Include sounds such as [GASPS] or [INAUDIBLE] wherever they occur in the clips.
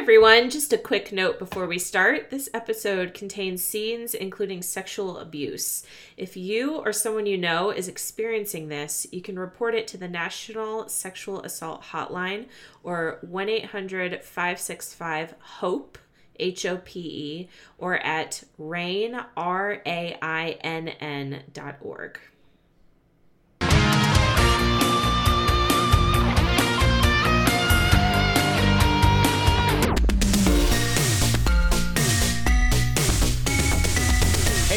everyone, just a quick note before we start. This episode contains scenes including sexual abuse. If you or someone you know is experiencing this, you can report it to the National Sexual Assault Hotline or 1 800 565 HOPE. H O P E, or at RAINN, R A I N N dot org.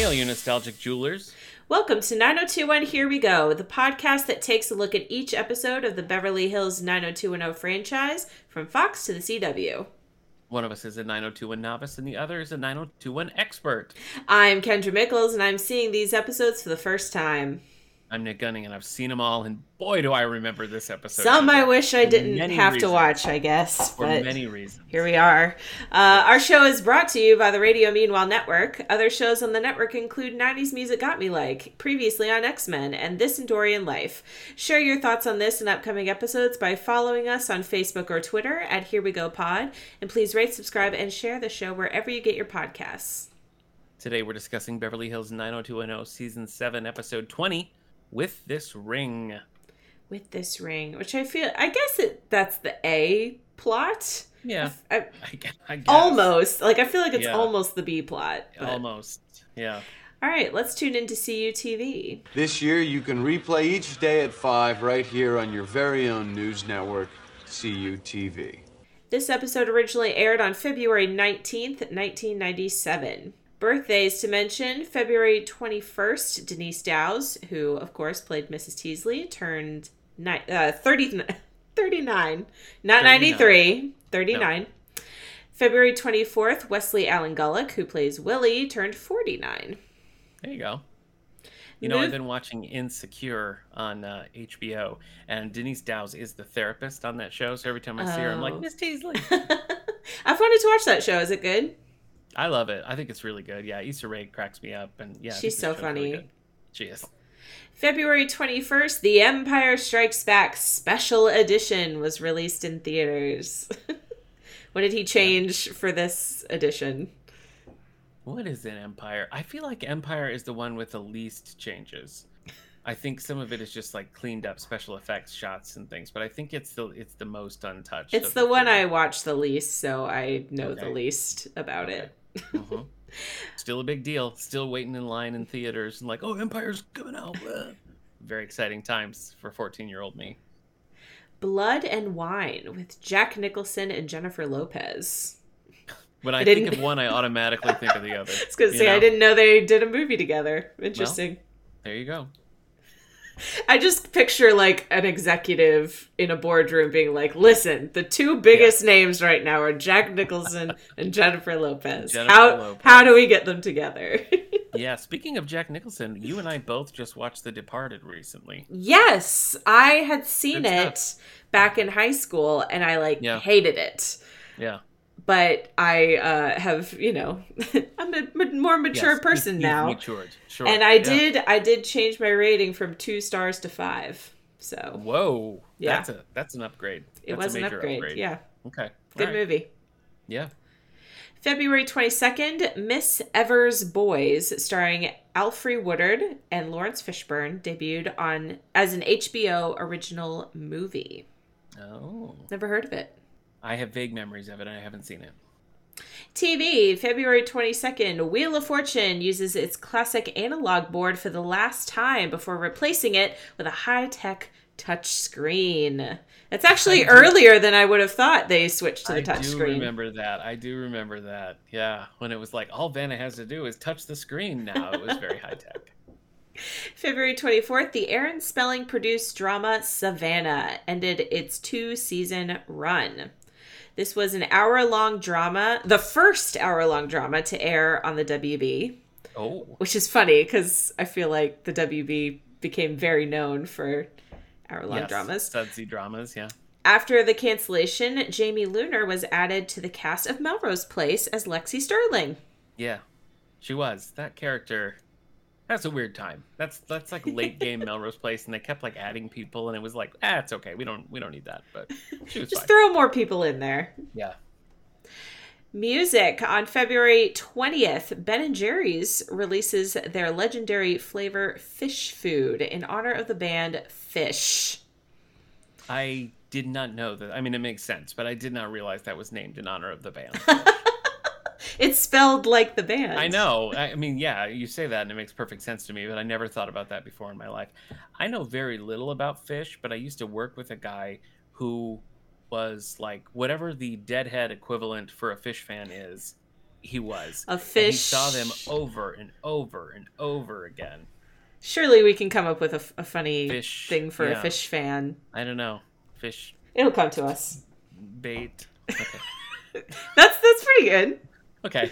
Hail, you nostalgic jewelers. Welcome to 9021 Here We Go, the podcast that takes a look at each episode of the Beverly Hills 90210 franchise from Fox to the CW. One of us is a 9021 novice and the other is a 9021 expert. I'm Kendra Mickles, and I'm seeing these episodes for the first time. I'm Nick Gunning and I've seen them all, and boy, do I remember this episode. Some I wish I didn't have to watch, I guess. For but many reasons. Here we are. Uh, our show is brought to you by the Radio Meanwhile Network. Other shows on the network include 90s Music Got Me Like, previously on X Men, and This Endorian Life. Share your thoughts on this and upcoming episodes by following us on Facebook or Twitter at Here We Go Pod. And please rate, subscribe, and share the show wherever you get your podcasts. Today we're discussing Beverly Hills 90210 Season 7, Episode 20, With This Ring. With this ring, which I feel, I guess it, that's the A plot. Yeah. I, I, I guess. almost. Like, I feel like it's Yeah. almost the B plot. but- Almost. Yeah. All right, let's tune into CUTV. This year, you can replay each day at 5 right here on your very own news network, CUTV. This episode originally aired on February 19th, 1997. Birthdays to mention February 21st, Denise Dowse, who of course played Mrs. Teasley, turned ni- uh, 30, [LAUGHS] 39, not 93, 39. February 24th, Wesley Allen Gullick, who plays Willie, turned 49. There you go. You know, I've been watching Insecure on uh, HBO, and Denise Dowse is the therapist on that show. So every time I see her, I'm Oh. like, Miss Teasley. [LAUGHS] I've wanted to watch that show. Is it good? I love it. I think it's really good. Yeah, Issa Rae cracks me up, and yeah, She's so show's really funny. She is. February 21st, The Empire Strikes Back Special Edition was released in theaters. [LAUGHS] what did he change for this edition? What is an Empire? I feel like Empire is the one with the least changes. I think some of it is just like cleaned up special effects shots and things, but I think it's the it's the most untouched. It's of the one. I watched the least, so I know the least about it. Mhm. Still a big deal. Still waiting in line in theaters and like, oh, Empire's coming out. Very exciting times for 14 year old me. Blood and Wine with Jack Nicholson and Jennifer Lopez. When I, I think of one, I automatically think of the other. [LAUGHS] I was gonna you say I didn't know they did a movie together. Interesting. There you go. I just picture like an executive in a boardroom being like, "Listen, the two biggest names right now are Jack Nicholson and Jennifer Lopez. Jennifer how Lopez. how do we get them together?" [LAUGHS] Yeah, speaking of Jack Nicholson, you and I both just watched The Departed recently. yes, I had seen Good it back in high school and I like Yeah. hated it. Yeah. But I uh, have, you know, [LAUGHS] I'm a m- more mature Yes, person now. Matured. Sure. And I Yeah. did I did change my rating from 2 stars to 5. So, Whoa. Yeah. That's a that's an upgrade. it was a an major upgrade. Yeah. Okay. Good right. movie. Yeah. February 22nd, Miss Evers Boys, starring Alfre Woodard and Laurence Fishburne, debuted on as an HBO original movie. Oh. Never heard of it. I have vague memories of it. I haven't seen it. TV, February 22nd, Wheel of Fortune uses its classic analog board for the last time before replacing it with a high tech touch screen. It's actually I do- earlier than I would have thought they switched to the I touch screen. I do remember that. I do remember that. Yeah, when it was like all Vanna has to do is touch the screen. Now it was very high tech. [LAUGHS] [LAUGHS] February 24th, the Aaron Spelling produced drama Savannah ended its two season run. This was an hour long drama, the first hour long drama to air on the WB, Oh, which is funny because I feel like the WB became very known for hour long yes. dramas. Sudsy dramas. Yeah. After the cancellation, Jamie Luner was added to the cast of Melrose Place as Lexi Sterling. Yeah, she was that character. That's a weird time. That's that's like late game [LAUGHS] Melrose Place, and they kept like adding people, and it was like, ah, it's okay. We don't we don't need that. But she was Just fine. throw more people in there. yeah, Music on February 20th, Ben and Jerry's releases their legendary flavor Phish Food in honor of the band Phish. I did not know that. I mean, it makes sense, but I did not realize that was named in honor of the band. [LAUGHS] It's spelled like the band. I know. I mean, yeah, you say that and it makes perfect sense to me, but I never thought about that before in my life. I know very little about Phish, but I used to work with a guy who was like whatever the deadhead equivalent for a Phish fan is, he was. A And fish. he saw them over and over and over again. Surely we can come up with a funny Fish, thing for a Phish fan. I don't know. Fish It'll come to us. bait. Okay. [LAUGHS] That's that's pretty good. Okay.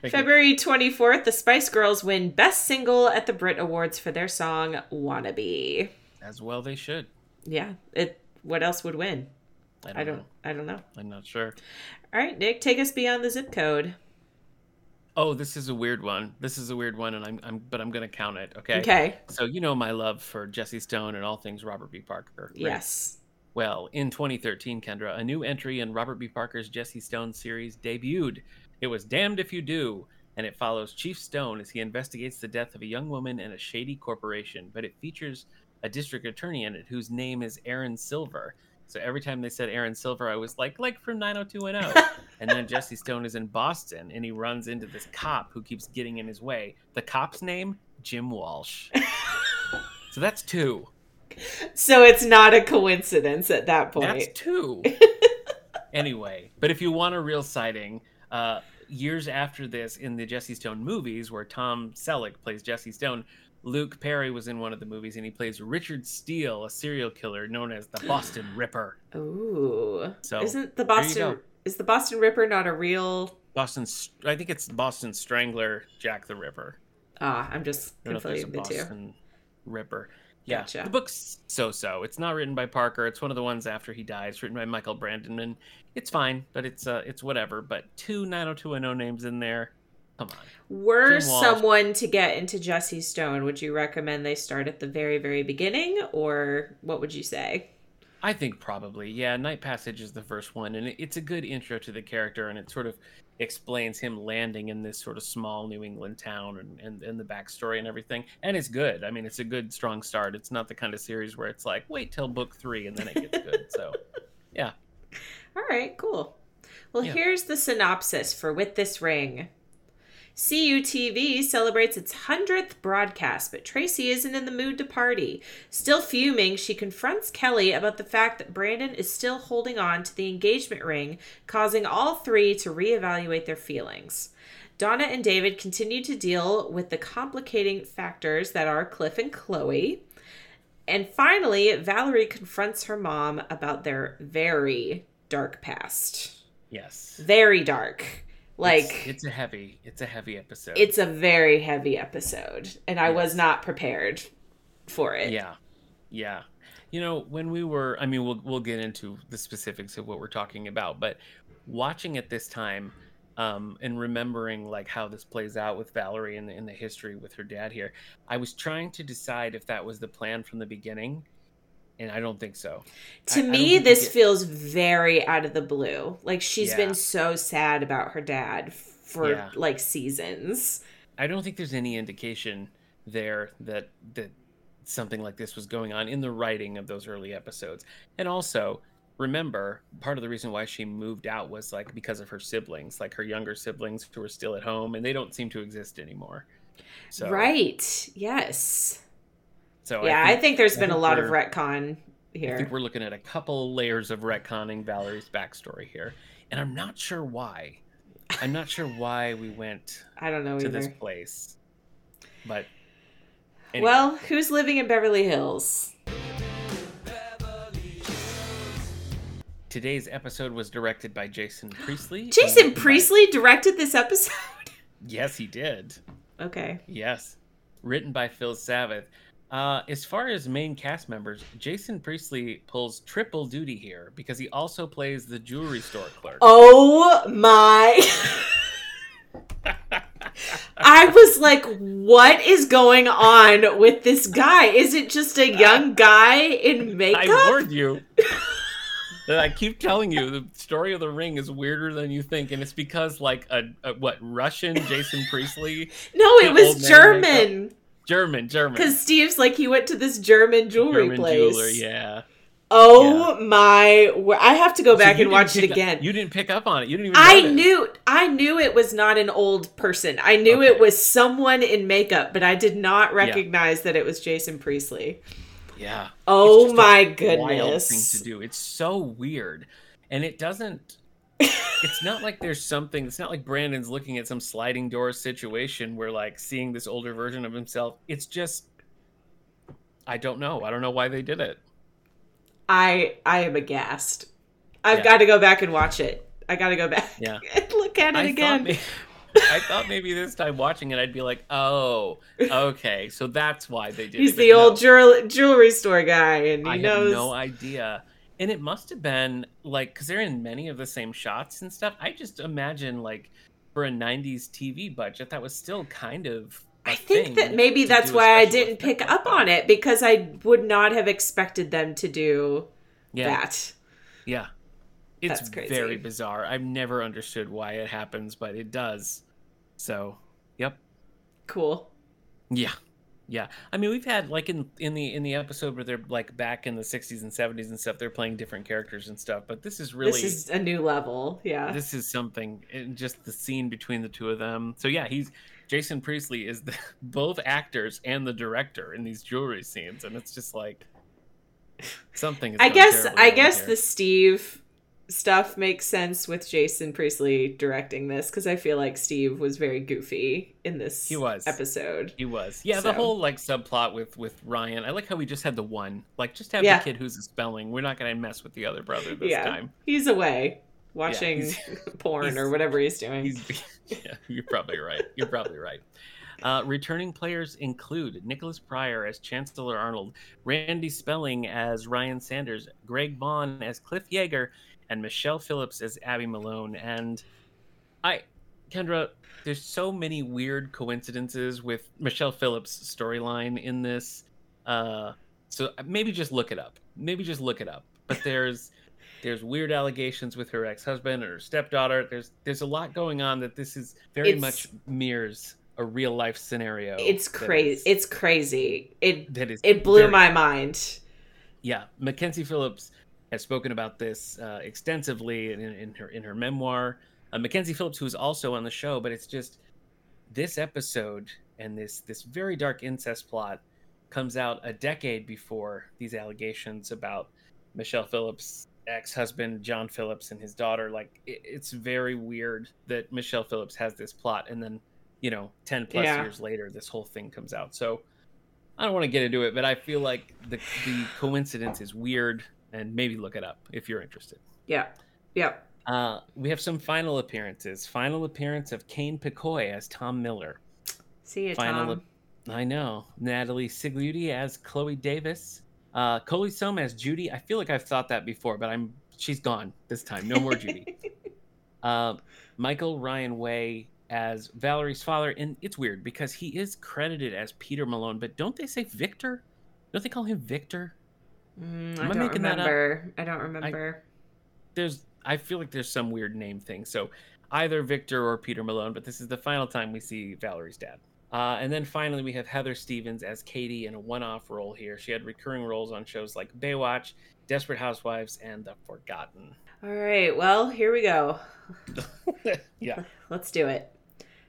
Thank you. February 24th, the Spice Girls win Best Single at the Brit Awards for their song Wannabe. As well they should. Yeah, it what else would win? I don't, I don't know. I don't know. I'm not sure. All right, Nick, take us beyond the zip code. Oh, this is a weird one. This is a weird one, and I'm, I'm but I'm gonna count it. Okay. Okay. So you know my love for Jesse Stone and all things Robert B. Parker. right? Yes. Well, in 2013, Kendra, a new entry in Robert B. Parker's Jesse Stone series debuted. It was Damned If You Do, and it follows Chief Stone as he investigates the death of a young woman in a shady corporation. But it features a district attorney in it whose name is Aaron Silver. So every time they said Aaron Silver, I was like, like from 90210. [LAUGHS] and then Jesse Stone is in Boston, and he runs into this cop who keeps getting in his way. The cop's name, Jim Walsh. [LAUGHS] so that's two. So it's not a coincidence at that point. That's two. [LAUGHS] anyway, but if you want a real sighting, uh, years after this, in the Jesse Stone movies, where Tom Selleck plays Jesse Stone, Luke Perry was in one of the movies, and he plays Richard Steele, a serial killer known as the Boston [GASPS] Ripper. Ooh. So, Isn't the Boston is the Boston Ripper not a real Boston, I think it's Boston Strangler, Jack the Ripper. Ah, I'm just I don't know if there's conflating the two. Boston Ripper. Yeah, Gotcha. the book's so-so. It's not written by Parker. It's one of the ones after he died. It's written by Michael Brandman, and it's fine, but it's uh, it's whatever. But two 90210 names in there. Come on. Were someone to get into Jesse Stone, would you recommend they start at the very, very beginning, or what would you say? I think probably, yeah. Night Passage is the first one, and it's a good intro to the character, and it sort of explains him landing in this sort of small New England town and, and, and the backstory and everything. And it's good. I mean, it's a good, strong start. It's not the kind of series where it's like, wait till book three and then it gets good. So, [LAUGHS] yeah. All right, cool. Well, Yeah. here's the synopsis for With This Ring. CUTV celebrates its 100th broadcast, but Tracy isn't in the mood to party. Still fuming, she confronts Kelly about the fact that Brandon is still holding on to the engagement ring, causing all three to reevaluate their feelings. Donna and David continue to deal with the complicating factors that are Cliff and Chloe. And finally, Valerie confronts her mom about their very dark past. Yes. Very dark. Like it's, it's a heavy it's a heavy episode. it's a very heavy episode and I was not prepared for it. yeah. Yeah. You know when we were i mean we'll we'll get into the specifics of what we're talking about but watching it this time um and remembering like how this plays out with valerie and the, in the history with her dad here i was trying to decide if that was the plan from the beginning and i don't think so To I- I me you this feels very out of the blue. Like she's Yeah. been so sad about her dad for Yeah. like seasons. I don't think there's any indication there that that something like this was going on in the writing of those early episodes. And also, remember, part of the reason why she moved out was like because of her siblings, like her younger siblings who were still at home and they don't seem to exist anymore. So Right. Yes. So yeah, I think, there's I been a lot of retcon here. I think we're looking at a couple layers of retconning Valerie's backstory here. And I'm not sure why. I'm not sure why we went [LAUGHS] I don't know to either. this place. But anyway. Well, who's living in Beverly Hills? Today's episode was directed by Jason Priestley. Jason written by- Priestley directed this episode. [LAUGHS] Yes, he did. okay. Yes. Written by Phil Savath. Uh, as far as main cast members, Jason Priestley pulls triple duty here because he also plays the jewelry store clerk. Oh my. I was like, what is going on with this guy? Is it just a young guy in makeup? I warned you. [LAUGHS] That I keep telling you, the story of the ring is weirder than you think, and it's because like a, a what Russian Jason Priestley, No, it was German. man German. German, Because Steve's like he went to this German jewelry German place. jeweler, yeah. Oh my! wo- I have to go back and watch it pick up- again. you didn't pick up on it. You didn't even. I notice. knew I knew it was not an old person. I knew it was someone in makeup, but I did not recognize that it was Jason Priestley. Yeah. Oh It's just a my Wild goodness. thing to do. It's so weird, and it doesn't. It's not like there's something. It's not like Brandon's looking at some sliding door situation where like seeing this older version of himself. It's just. I don't know. I don't know why they did it. I I am aghast. I've Yeah. got to go back and watch it. I got to go back Yeah. [LAUGHS] and look at it I again. Thought maybe, I thought maybe this time watching it, I'd be like, "Oh, okay, so that's why they did He's it." but the old no. jewel- jewelry store guy, and he I knows. have no idea. And it must have been like because they're in many of the same shots and stuff. I just imagine like for a '90s TV budget, that was still kind of. I think that maybe that's why I didn't pick like up on it because I would not have expected them to do Yeah, that. yeah. It's That's crazy. very bizarre. I've never understood why it happens, but it does. So, yep. Cool. Yeah. Yeah. I mean, we've had like in in the in the episode where they're like back in the 60s and 70s and stuff, they're playing different characters and stuff, but this is really This is a new level. Yeah. this is something and just the scene between the two of them so yeah he's jason priestley is the, [LAUGHS] both actors and the director in these jewelry scenes and it's just like something is I guess I guess here. the Steve stuff makes sense with Jason Priestley directing this because I feel like Steve was very goofy in this He was. episode. he was yeah So- the whole like subplot with with ryan i like how we just had the one like just have Yeah. the kid who's a spelling we're not gonna mess with the other brother this yeah, time he's away watching he's- [LAUGHS] [LAUGHS] porn he's- or whatever he's doing. He's, [LAUGHS] yeah, you're probably right. You're probably right. Uh, returning players include Nicholas Pryor as Chancellor Arnold, Randy Spelling as Ryan Sanders, Greg Vaughan as Cliff Yeager, and Michelle Phillips as Abby Malone. And I, Kendra, there's so many weird coincidences with Michelle Phillips' storyline in this. Uh, so maybe just look it up. Maybe just look it up. But there's [LAUGHS] there's weird allegations with her ex-husband or her stepdaughter. There's there's a lot going on that this is very It's- much mirrors a real life scenario. it's crazy. It's crazy. It that is it blew very- my mind. yeah. Mackenzie Phillips has spoken about this uh, extensively in, in her in her memoir. Uh, Mackenzie Phillips, who's also on the show, but it's just this episode and this this very dark incest plot comes out a decade before these allegations about Michelle Phillips' ex-husband John Phillips and his daughter. Like it, it's very weird that Michelle Phillips has this plot, and then you know, ten plus Yeah. years later, this whole thing comes out. So I don't want to get into it, but I feel like the the coincidence is weird, and maybe look it up if you're interested. Yeah. Yeah. Uh, we have some final appearances. Final appearance of Kane Picoy as Tom Miller. See you, Final Tom. I know. Natalie Sigliuti as Chloe Davis. Uh, Coley Sohn as Judy. I feel like I've thought that before, but I'm she's gone this time. No more Judy. [LAUGHS] uh, Michael Ryan Way as Valerie's father, and it's weird because he is credited as Peter Malone, but don't they say Victor? Don't they call him Victor? Mm, I I don't making that up? remember. I don't remember. there's I feel like there's some weird name thing. So either Victor or Peter Malone, but this is the final time we see Valerie's dad. Uh, and then finally, we have Heather Stevens as Katie in a one-off role here. She had recurring roles on shows like Baywatch, Desperate Housewives, and The Forgotten. All right. Well, here we go. [LAUGHS] yeah, Let's do it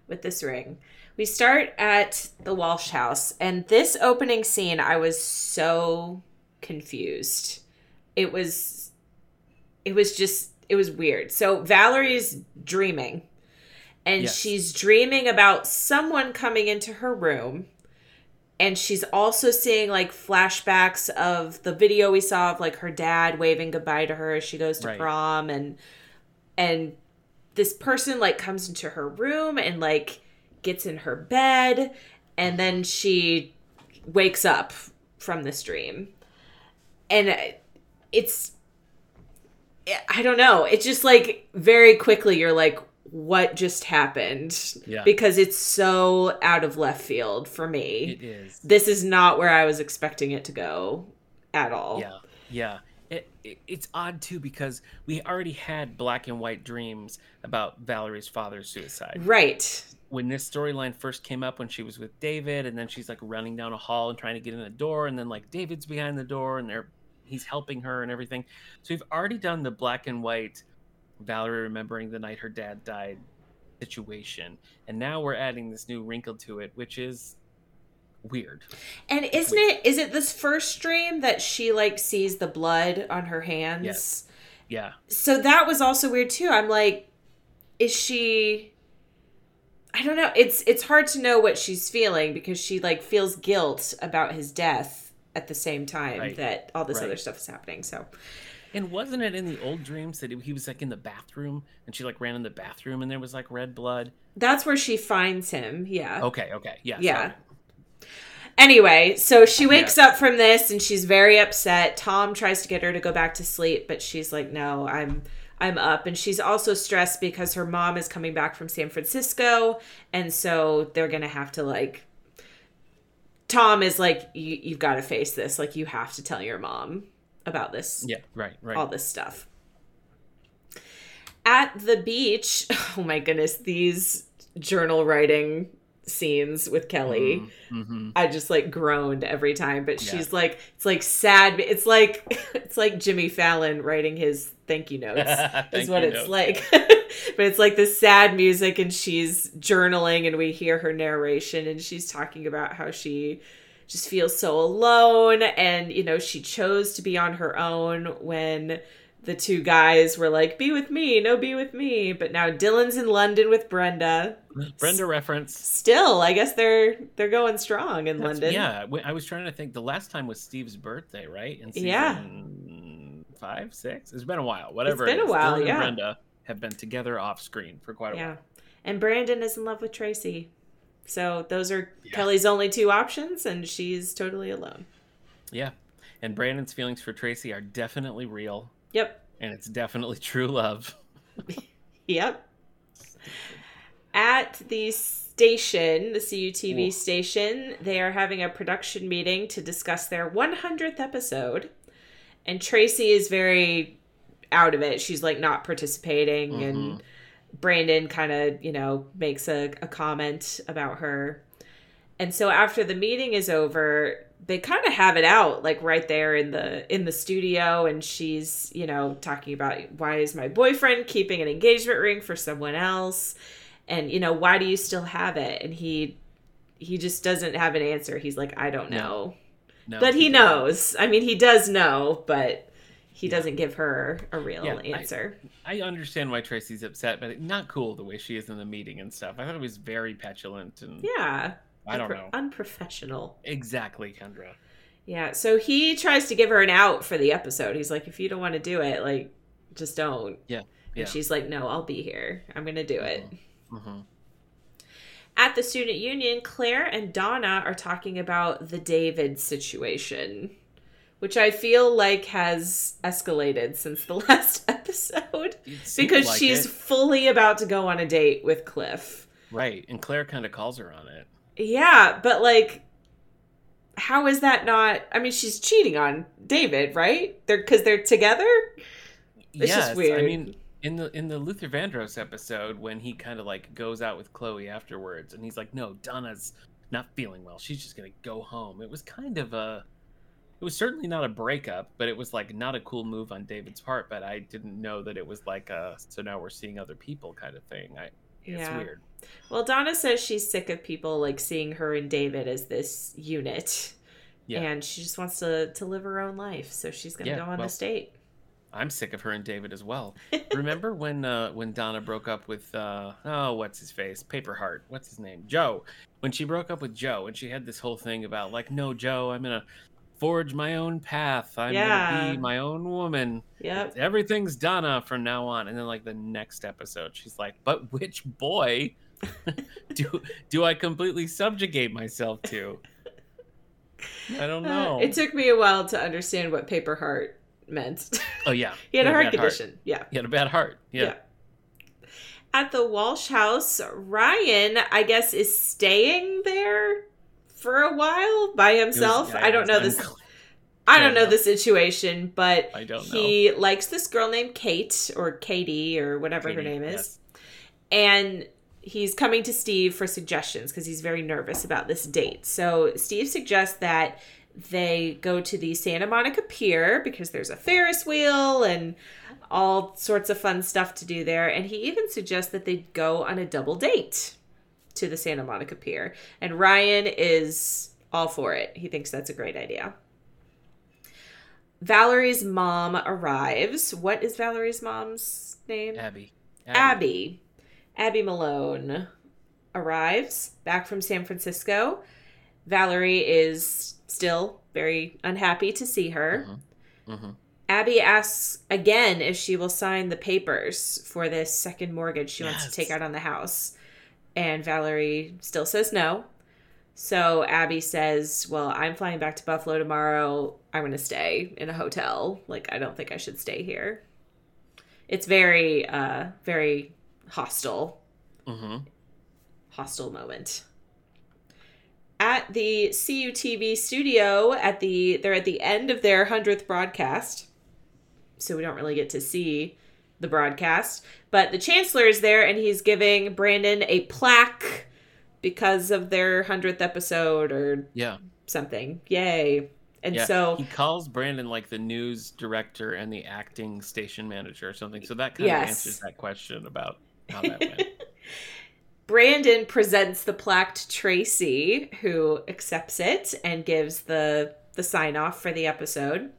with this ring. We start at the Walsh house, and this opening scene, I was so confused. It was, it was just, it was weird. So Valerie's dreaming, and Yes. she's dreaming about someone coming into her room. And she's also seeing like flashbacks of the video we saw of like her dad waving goodbye to her as she goes to Right. prom and and this person like comes into her room and like gets in her bed and then she wakes up from this dream and it's i don't know it's just like very quickly you're like what just happened Yeah. because it's so out of left field for me it is. this is not where i was expecting it to go at all Yeah, yeah. It, it, it's odd too because we already had black and white dreams about Valerie's father's suicide. Right. When this storyline first came up, when she was with David, and then she's like running down a hall and trying to get in the door, and then like David's behind the door, and they're he's helping her and everything. So we've already done the black and white Valerie remembering the night her dad died situation, and now we're adding this new wrinkle to it, which is weird. And isn't it is it this first dream that she like sees the blood on her hands? Yes. Yeah. So that was also weird too. I'm like is she I don't know. It's it's hard to know what she's feeling because she like feels guilt about his death at the same time Right. that all this Right. other stuff is happening. So And wasn't it in the old dreams that he was like in the bathroom and she like ran in the bathroom and there was like red blood? that's where she finds him. Yeah. Okay, okay. Yeah. Yeah. sorry. Anyway, so she wakes up from this and she's very upset. Tom tries to get her to go back to sleep, but she's like, "No, I'm I'm up." And she's also stressed because her mom is coming back from San Francisco, and so they're going to have to like Tom is like, you, "You've got to face this. Like you have to tell your mom about this Yeah, right, right. all this stuff. At the beach, [LAUGHS] oh my goodness, these journal writing scenes with Kelly. hmm I just like groaned every time, but Yeah. she's like it's like sad it's like [LAUGHS] it's like Jimmy Fallon writing his thank you notes [LAUGHS] is what it's notes. like. [LAUGHS] but it's like this sad music and she's journaling and we hear her narration and she's talking about how she just feels so alone and you know she chose to be on her own when the two guys were like be with me no be with me but now Dylan's in London with Brenda Brenda reference. still I guess they're they're going strong in That's- London Yeah, I was trying to think. The last time was Steve's birthday, right? In season Yeah. five, six. It's been a while. Whatever. It's been it a while, Dylan and yeah. Brenda have been together off screen for quite a while. Yeah. while. And Brandon is in love with Tracy. So those are Yeah. Kelly's only two options, and she's totally alone. Yeah, and Brandon's feelings for Tracy are definitely real, Yep. and it's definitely true love. [LAUGHS] Yep. At the station, the CUTV Ooh. station, they are having a production meeting to discuss their 100th episode. And Tracy is very out of it. She's like not participating. Mm-hmm. And Brandon kind of, you know, makes a, a comment about her. And so after the meeting is over, they kind of have it out like right there in the in the studio and she's, you know, talking about why is my boyfriend keeping an engagement ring for someone else? And you know, why do you still have it? And he he just doesn't have an answer. He's like, I don't know. No, but he doesn't. knows. I mean, he does know, but he Yeah. doesn't give her a real Yeah, I- answer. I understand why Tracy's upset, but not cool the way she is in the meeting and stuff. I thought it was very petulant and yeah. I don't know. Unprofessional. Exactly, Kendra. Yeah, so he tries to give her an out for the episode. He's like, if you don't want to do it, like, just don't. Yeah, And she's like, no, I'll be here. I'm going to do it. hmm At the student union, Claire and Donna are talking about the David situation, which I feel like has escalated since the [LAUGHS] last episode because like she's it. fully about to go on a date with Cliff. right, and Claire kind of calls her on it. Yeah, but like how is that not I mean she's cheating on David, right? They're cuz they're together? It's just yes, weird. I mean, in the in the Luther Vandross episode, when he kind of like goes out with Chloe afterwards, and he's like, "No, Donna's not feeling well. She's just gonna go home." It was kind of a, it was certainly not a breakup, but it was like not a cool move on David's part. But I didn't know that it was like a so now we're seeing other people kind of thing. I, it's weird. Well, Donna says she's sick of people like seeing her and David as this unit. Yeah. And she just wants to to live her own life, so she's going to Yeah, go on well- this date. I'm sick of her and David as well. [LAUGHS] Remember when uh, when Donna broke up with uh, oh what's his face Paper Heart what's his name Joe when she broke up with Joe and she had this whole thing about like no Joe I'm gonna forge my own path I'm Yeah. gonna be my own woman Yep. everything's Donna from now on and then like the next episode she's like but which boy [LAUGHS] do do I completely subjugate myself to I don't know Uh, it took me a while to understand what paper heart meant. oh yeah [LAUGHS] he had a heart condition. Yeah. he had a bad heart yeah. Yeah. At the Walsh house, Ryan, I guess, is staying there for a while by It was- himself. yeah, I don't know this. unclear. I don't know the situation, but I don't he likes this girl named Kate or Katie or whatever her name is. yes. And he's coming to Steve for suggestions because he's very nervous about this date. So Steve suggests that they go to the Santa Monica Pier because there's a Ferris wheel and all sorts of fun stuff to do there. And he even suggests that they go on a double date to the Santa Monica Pier. And Ryan is all for it. He thinks that's a great idea. Valerie's mom arrives. What is Valerie's mom's name? Abby. Abby. Abby Malone arrives back from San Francisco. Valerie is still very unhappy to see her. hmm Abby asks again if she will sign the papers for this second mortgage she wants to take out on the house. And Valerie still says no. So Abby says, Well, I'm flying back to Buffalo tomorrow. I'm going to stay in a hotel. Like, I don't think I should stay here. It's very, uh, very hostile hmm hostile moment. At the CUTV studio, at the they're at the end of their hundredth broadcast, so we don't really get to see the broadcast. But the chancellor is there, and he's giving Brandon a plaque because of their hundredth episode or Yeah. something. Yay! And yeah. so he calls Brandon like the news director and the acting station manager or something. So that kind Yes. of answers that question about how that went. [LAUGHS] Brandon presents the plaque to Tracy, who accepts it and gives the the sign off for the episode.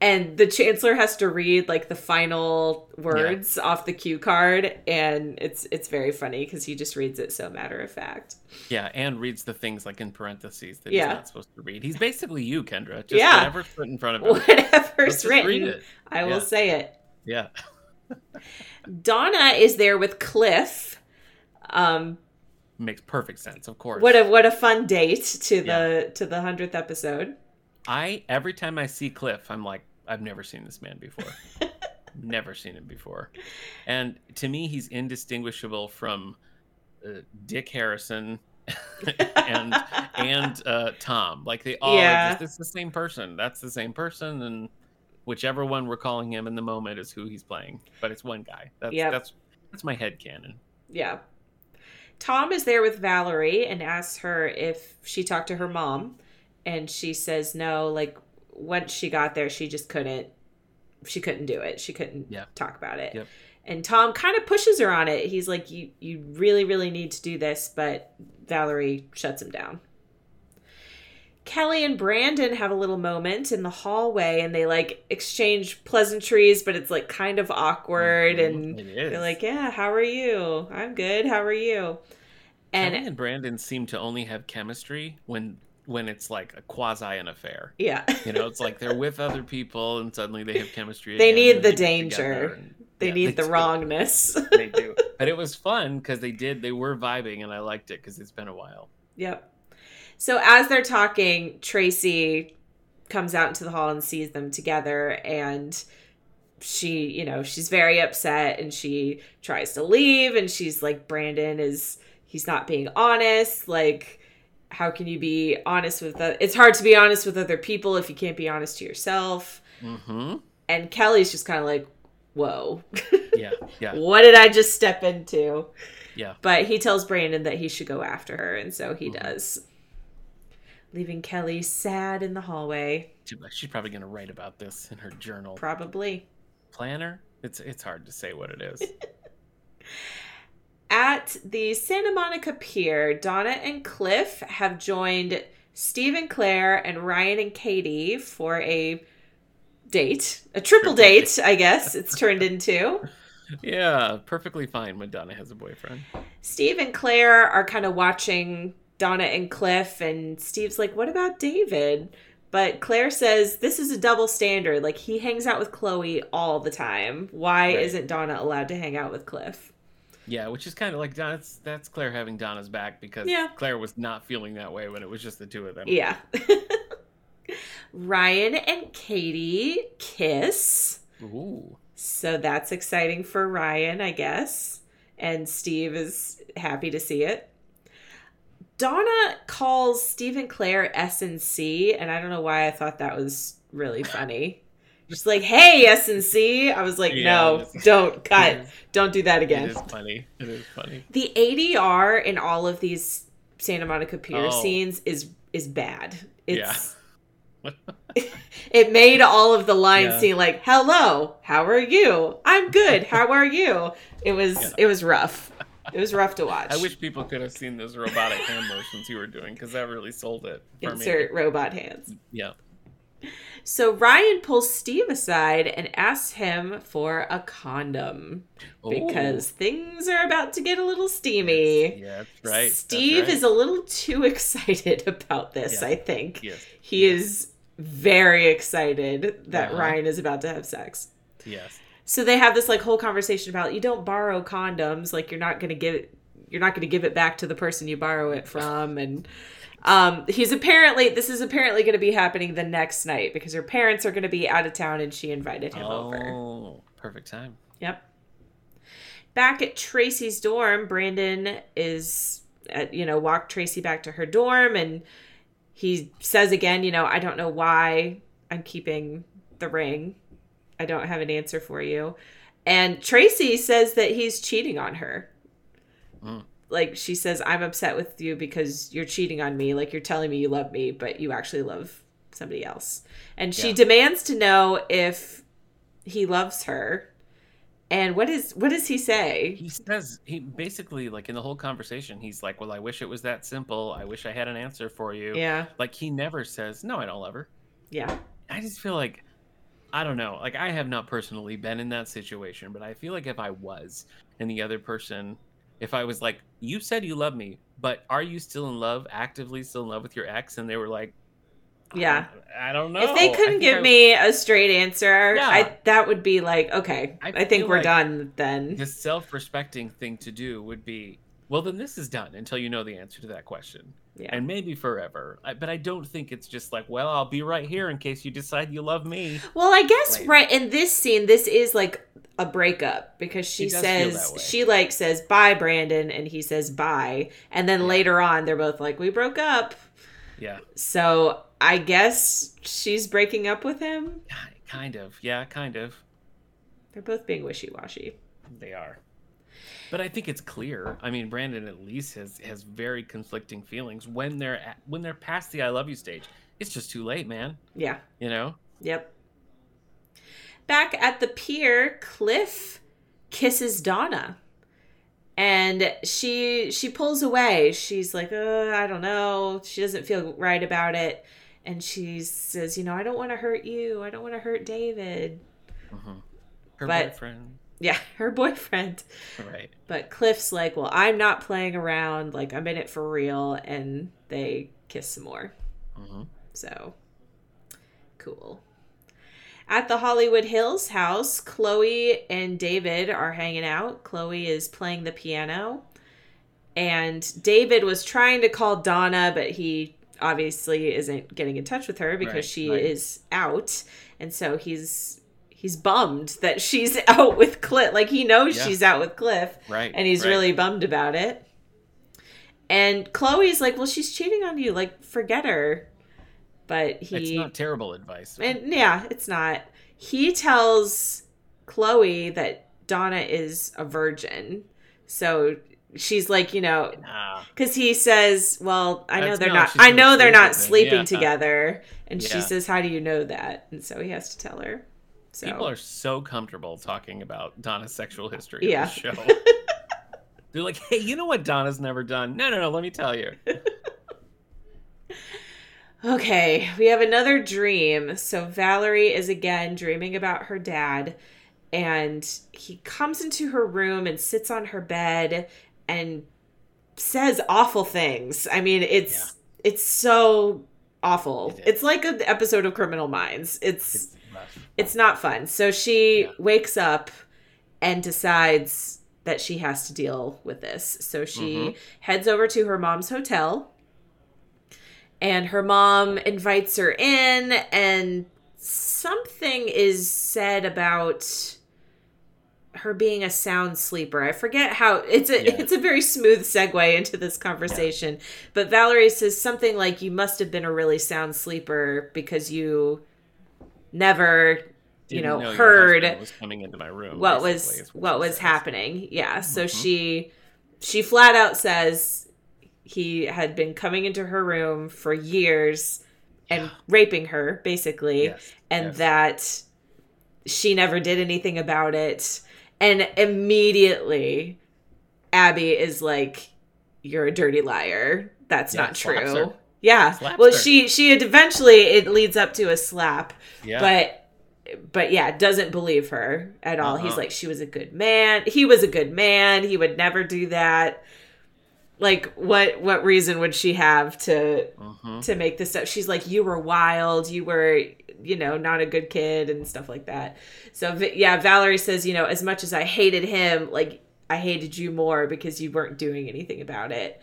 And the chancellor has to read like the final words off the cue card, and it's it's very funny because he just reads it so matter of fact. yeah, and reads the things like in parentheses that Yeah. he's not supposed to read. He's basically you, Kendra. Just Yeah. whatever's put in front of him. [LAUGHS] Whatever's written, it. I will Yeah. say it. Yeah. [LAUGHS] Donna is there with Cliff. Um, Makes perfect sense, of course. what a what a fun date to the to the hundredth episode. I every time I see Cliff, I'm like, I've never seen this man before. [LAUGHS] never seen him before. And to me, he's indistinguishable from uh, Dick Harrison [LAUGHS] and [LAUGHS] and uh, Tom. Like they all Yeah. are just it's the same person. That's the same person, and whichever one we're calling him in the moment is who he's playing. But it's one guy. That's Yep. that's that's my head canon. Yeah. Tom is there with Valerie and asks her if she talked to her mom. And she says no. Like, once she got there, she just couldn't. She couldn't do it. She couldn't talk about it. Yep. And Tom kind of pushes her on it. He's like, "You, you really, really need to do this," but Valerie shuts him down. Kelly and Brandon have a little moment in the hallway, and they like exchange pleasantries, but it's like kind of awkward. Mm-hmm. And they're like, "Yeah, how are you? I'm good. How are you?" And Kelly and Brandon seem to only have chemistry when when it's like a quasi an affair. yeah, You know, it's like they're with other people and suddenly they have chemistry. They need the get danger. and- they yeah, need the do. wrongness. They do. But it was fun because they did, they were vibing and I liked it because it's been a while. Yep. So as they're talking, Tracy comes out into the hall and sees them together and she, you know, she's very upset and she tries to leave and she's like Brandon is he's not being honest, like how can you be honest with the it's hard to be honest with other people if you can't be honest to yourself. Mm-hmm. And Kelly's just kind of like, "Whoa. Yeah. [LAUGHS] Yeah. what did I just step into?" Yeah. But he tells Brandon that he should go after her, and so he Mhm. does. Leaving Kelly sad in the hallway. She's probably going to write about this in her journal. Probably. Planner? It's it's hard to say what it is. [LAUGHS] At the Santa Monica Pier, Donna and Cliff have joined Steve and Claire and Ryan and Katie for a date. A triple Triple date, I guess it's turned [LAUGHS] into. yeah. Perfectly fine when Donna has a boyfriend. Steve and Claire are kind of watching Donna and Cliff, and Steve's like, What about David? But Claire says this is a double standard. Like, he hangs out with Chloe all the time. Why Right. isn't Donna allowed to hang out with Cliff? Yeah, which is kind of like that's that's Claire having Donna's back because Yeah. Claire was not feeling that way when it was just the two of them. Yeah. [LAUGHS] Ryan and Katie kiss. Ooh. So that's exciting for Ryan, I guess. And Steve is happy to see it. Donna calls Stephen Claire S and C, and I don't know why I thought that was really funny. Just like, hey, S and C. I was like, Yeah, no, don't cut, is- don't do that again. is funny. It is funny. The ADR in all of these Santa Monica Pier Oh. scenes is is bad. It's Yeah. [LAUGHS] [LAUGHS] it made all of the lines Yeah. seem like, "Hello, how are you? I'm good. How are you?" It was Yeah. it was rough. It was rough to [LAUGHS] watch. I wish people could have seen those robotic hand motions you were doing because that really sold it for insert robot hands. me. Yeah. So Ryan pulls Steve aside and asks him for a condom because things are about to get a little steamy. Yeah, that's right. that's Steve right. is a little too [LAUGHS] excited about this, Yeah. I think. Yes. He yes, is very excited that Uh-huh. Ryan is about to have sex. Yes. So they have this like whole conversation about you don't borrow condoms, like you're not going to give it you're not going to give it back to the person you borrow it from and um he's apparently this is apparently going to be happening the next night because her parents are going to be out of town and she invited him over. Oh, perfect time. Yep. Back at Tracy's dorm, Brandon is, at, you know, walked Tracy back to her dorm, and he says again, you know, I don't know why I'm keeping the ring. I don't have an answer for you. And Tracy says that he's cheating on her. Mm. Like she says, I'm upset with you because you're cheating on me. Like you're telling me you love me, but you actually love somebody else. And she Yeah. demands to know if he loves her. And what is what does he say? He says he basically like in the whole conversation, he's like, "Well, I wish it was that simple. I wish I had an answer for you." Yeah, Like he never says, "No, I don't love her." yeah, I just feel like I don't know. Like I have not personally been in that situation, but I feel like if I was and the other person if I was like, "You said you love me, but are you still in love, actively still in love with your ex?" and they were like, yeah. I don't know. if they couldn't give I- me a straight answer, Yeah. I that would be like, okay, I, I think we're like done then. the self-respecting thing to do would be, well, then this is done until you know the answer to that question. Yeah. And maybe forever. I, but I don't think it's just like, well, I'll be right here in case you decide you love me. Well, I guess Wait. right in this scene, this is like a breakup because she It does feel says she like says bye, Brandon, and he says bye, and then later on they're both like we broke up. Yeah. So I guess she's breaking up with him. Kind of. Yeah, kind of. They're both being wishy washy. They are. But I think it's clear. I mean, Brandon at least has has very conflicting feelings when they're at, when they're past the I love you stage. It's just too late, man. Yeah. You know? Yep. Back at the pier, Cliff kisses Donna. And she she pulls away. She's like, uh, I don't know. She doesn't feel right about it. And she says, you know, I don't want to hurt you. I don't want to hurt David. Her But- boyfriend. Yeah, [LAUGHS] her boyfriend. Right. But Cliff's like, well, I'm not playing around. Like, I'm in it for real. And they kiss some more. hmm So cool. At the Hollywood Hills house, Chloe and David are hanging out. Chloe is playing the piano. And David was trying to call Donna, but he obviously isn't getting in touch with her because Right, she right. is out. And so he's he's bummed that she's [LAUGHS] out with Cliff. Like he knows Yeah. she's out with Cliff Right. and he's right. really bummed about it. And Chloe's like, "Well, she's cheating on you. Like, forget her." But he It's not terrible advice. and yeah, it's not. He tells Chloe that Donna is a virgin. So she's like, you know, because he says, "Well, I know That's they're not- not. I know they're not sleeping Yeah. together." And she says, "How do you know that?" And so he has to tell her. So People are so comfortable talking about Donna's sexual history Yeah. show. [LAUGHS] They're like, hey, you know what Donna's never done? No, no, no, let me tell you. [LAUGHS] Okay, we have another dream. So Valerie is again dreaming about her dad, and he comes into her room and sits on her bed and says awful things. I mean, it's it's so awful. It it's like an episode of Criminal Minds. It's It's. It's not fun. So she Yeah. wakes up and decides that she has to deal with this. So she Mm-hmm. heads over to her mom's hotel and her mom invites her in and something is said about her being a sound sleeper. I forget how it's a Yeah. it's a very smooth segue into this conversation. But Valerie says something like you must have been a really sound sleeper because you never you know, your heard was coming into my room. what was what was says. happening. Yeah. So Mhm. she she flat out says he had been coming into her room for years and raping her basically Yes, and yes. that she never did anything about it and immediately Abby is like you're a dirty liar. That's Yeah, not true. Yeah. Slaps well, her. she she eventually it leads up to a slap Yeah. but but yeah doesn't believe her at all he's Uh-uh. like she was a good man he was a good man he would never do that like what what reason would she have to Mhm. to make this up she's like you were wild you were you know not a good kid and stuff like that so yeah valerie says you know as much as i hated him like i hated you more because you weren't doing anything about it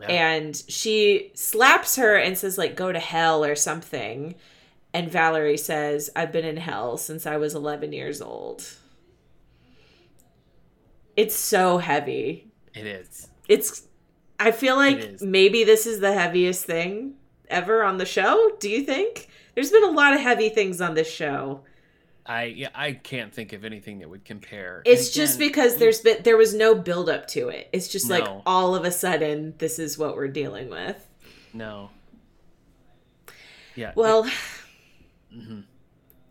Yeah. and she slaps her and says like go to hell or something. And valerie says i've been in hell since i was 11 years old. It's so heavy. It is. it's i feel like maybe this is the heaviest thing ever on the show do you think? There's been a lot of heavy things on this show I yeah, I can't think of anything that would compare. It's just because there's been there was no build up to it it's just like all of a sudden this is what we're dealing with no. Yeah. it- Well, mhm.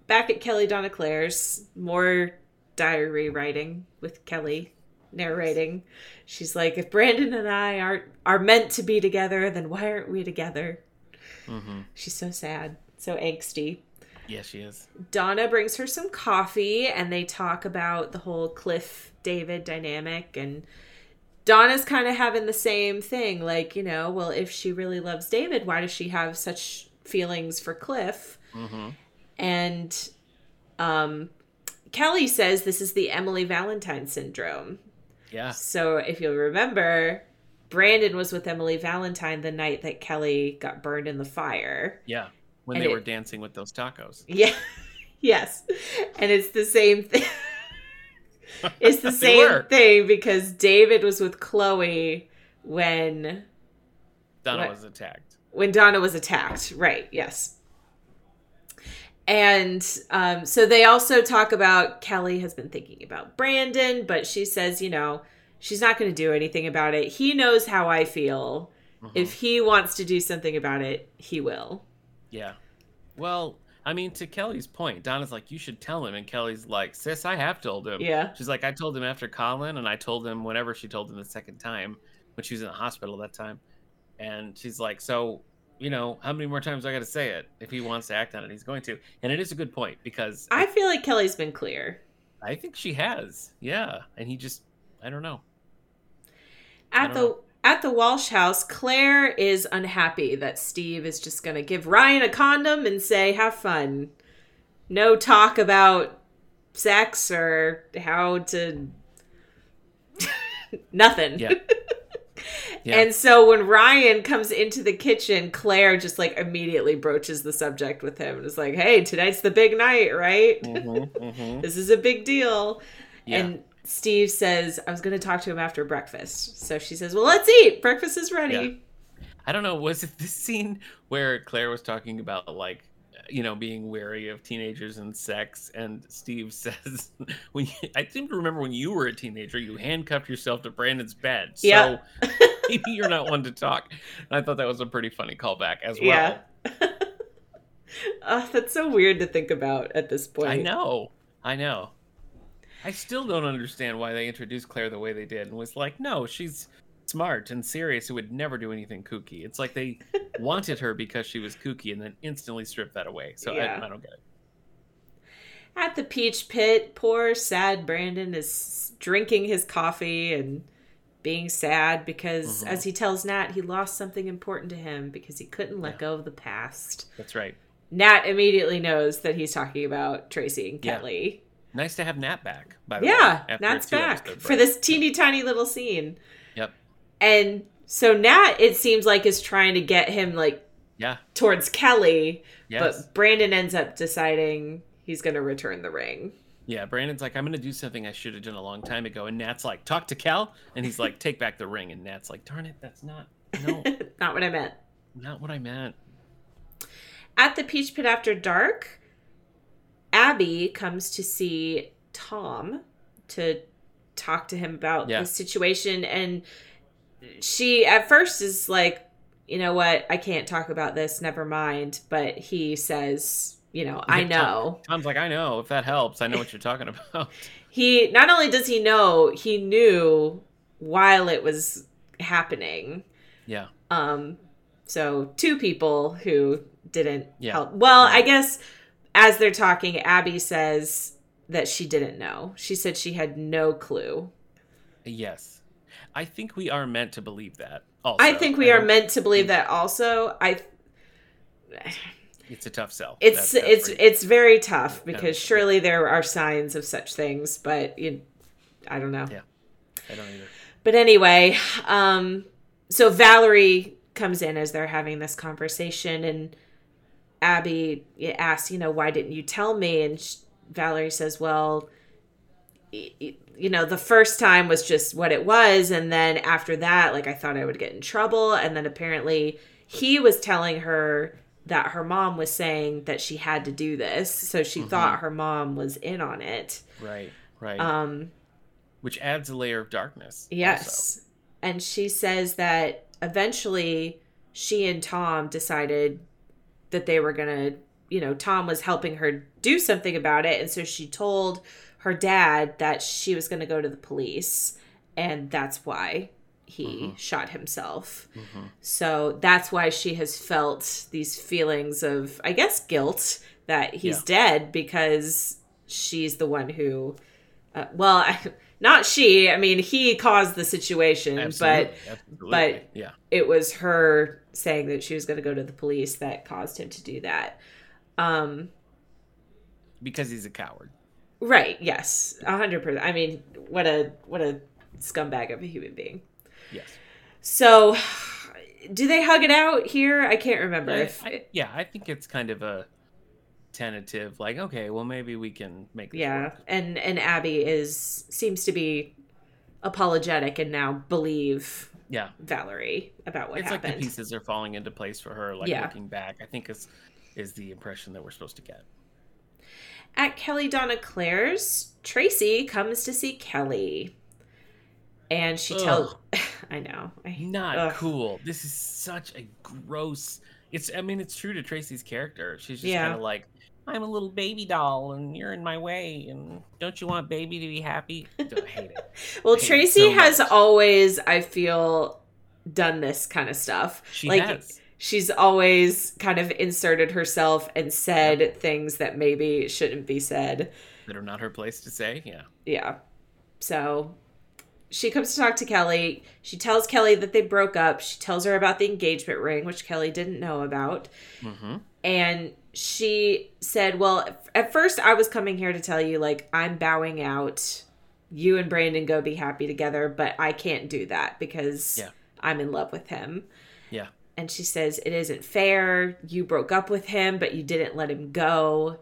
back at Kelly Donna Claire's, more diary writing with Kelly narrating. She's like, if Brandon and I aren't are meant to be together, then why aren't we together? Mhm. She's so sad, so angsty. Yeah, she is. Donna brings her some coffee and they talk about the whole Cliff David dynamic and Donna's kind of having the same thing like, you know, well if she really loves David, why does she have such feelings for Cliff? hmm And um Kelly says this is the Emily Valentine syndrome. Yeah. So if you'll remember, Brandon was with Emily Valentine the night that Kelly got burned in the fire. Yeah. When And they it- were dancing with those tacos. Yeah. [LAUGHS] yes. And it's the same thing. [LAUGHS] it's the same thing because David was with Chloe when Donna What? was attacked. when Donna was attacked. Right, yes. And um, so they also talk about Kelly has been thinking about Brandon, but she says, you know, she's not going to do anything about it. He knows how I feel. Mhm. If he wants to do something about it, he will. Yeah. Well, I mean, to Kelly's point, Donna's like, you should tell him. And Kelly's like, sis, I have told him. Yeah. She's like, I told him after Colin, and I told him whenever she told him the second time, when she was in the hospital that time. And she's like, so, you know, how many more times do I got to say it? If he wants to act on it, he's going to. And it is a good point because I feel like Kelly's been clear. I think she has. Yeah. And he just, I don't know. At don't the know. At the Walsh house, Claire is unhappy that Steve is just going to give Ryan a condom and say, "Have fun." No talk about sex or how to [LAUGHS] nothing. Yeah. [LAUGHS] Yeah. And so when Ryan comes into the kitchen, Claire just like immediately broaches the subject with him and is like, "Hey, tonight's the big night, right? Mhm, mhm. [LAUGHS] This is a big deal." Yeah. And Steve says, I was going to talk to him after breakfast. So she says, Well, let's eat. Breakfast is ready. I don't know. Was it this scene where Claire was talking about like, you know, being wary of teenagers and sex, and Steve [LAUGHS] says, "When you, I seem to remember when you were a teenager, you handcuffed yourself to Brandon's bed, so Yeah. [LAUGHS] maybe you're not one to talk." And I thought that was a pretty funny callback as well. Yeah. Oh, [LAUGHS] that's so weird to think about at this point. I know, I know. I still don't understand why they introduced Claire the way they did, and was like, "No, she's." Smart and serious, who would never do anything kooky. It's like they [LAUGHS] wanted her because she was kooky, and then instantly stripped that away. So Yeah. I, I don't get it. At the peach pit, poor sad Brandon is drinking his coffee and being sad because, Mhm. as he tells Nat, he lost something important to him because he couldn't let Yeah. go of the past. That's right. Nat immediately knows that he's talking about Tracy and. Kelly. Nice to have Nat back. By the Yeah, way, Nat's back for this teeny tiny little scene. Yep. And so Nat, it seems like, is trying to get him like Yeah. towards Kelly, Yes. but Brandon ends up deciding he's going to return the ring. Yeah, Brandon's like, I'm gonna do something I should have done a long time ago, and Nat's like, talk to Cal, and he's like, take back the ring, and Nat's like, darn it, that's not, no, [LAUGHS] Not what I meant. not what I meant. At the Peach Pit after dark, Abby comes to see Tom to talk to him about Yeah. the situation. And she, at first, is like, you know what? I can't talk about this. Never mind. But he says, you know, I Tom- know. Tom's like, I know. If that helps, I know what you're talking about. [LAUGHS] He, not only does he know, he knew while it was happening. yeah, Um, so two people who didn't Yeah. help. Well, I guess as they're talking, Abby says that she didn't know. She said she had no clue. yes. I think we are meant to believe that. Also, I think we are meant to believe that. Also, I It's a tough sell. it's That's- that's it's it's very tough because Yeah. surely there are signs of such things, but you, I don't know. Yeah. I don't either. But anyway, um, so Valerie comes in as they're having this conversation, and Abby asks, you know, why didn't you tell me? And sh- Valerie says, well, you know, the first time was just what it was, and then after that, like I thought I would get in trouble, and then apparently he was telling her that her mom was saying that she had to do this, so she thought her mom was in on it. Right, right. Um, Which adds a layer of darkness. also. Yes. And she says that eventually she and Tom decided that they were going to, you know, Tom was helping her do something about it. And so she told her dad that she was going to go to the police. And that's why he Mm-hmm. shot himself. So that's why she has felt these feelings of, I guess, guilt that he's dead because she's the one who uh, well, I, [LAUGHS] not she. I mean, he caused the situation, Absolutely, but absolutely. but- yeah, it was her saying that she was going to go to the police that caused him to do that. Um, because he's a coward. right? Yes, a hundred percent. I mean, what a what a scumbag of a human being. Yes. So, [SIGHS] do they hug it out here? I can't remember. I, if I- yeah, I think it's kind of a tentative, like, okay, well, maybe we can make this yeah, work. and and Abby is seems to be apologetic and now believe Yeah, Valerie about what it's like the pieces are falling into place for her. Like Yeah. looking back, I think is is the impression that we're supposed to get. At Kelly Donna Claire's, Tracy comes to see Kelly. And she tells [LAUGHS] I know. I, Not ugh. cool. This is such a gross. It's. I mean, it's true to Tracy's character. She's just Yeah. kind of like, I'm a little baby doll, and you're in my way, and don't you want baby to be happy? Don't hate it. [LAUGHS] Well, hate it Tracy so has much. always, I feel, done this kind of stuff. She like has. she's always kind of inserted herself and said things that maybe shouldn't be said. That are not her place to say. Yeah. Yeah. So she comes to talk to Kelly. She tells Kelly that they broke up. She tells her about the engagement ring, which Kelly didn't know about. Mm-hmm. And she said, Well, at first I was coming here to tell you, like, I'm bowing out. You and Brandon go be happy together, but I can't do that because Yeah. I'm in love with him. Yeah. And she says, It isn't fair. You broke up with him, but you didn't let him go.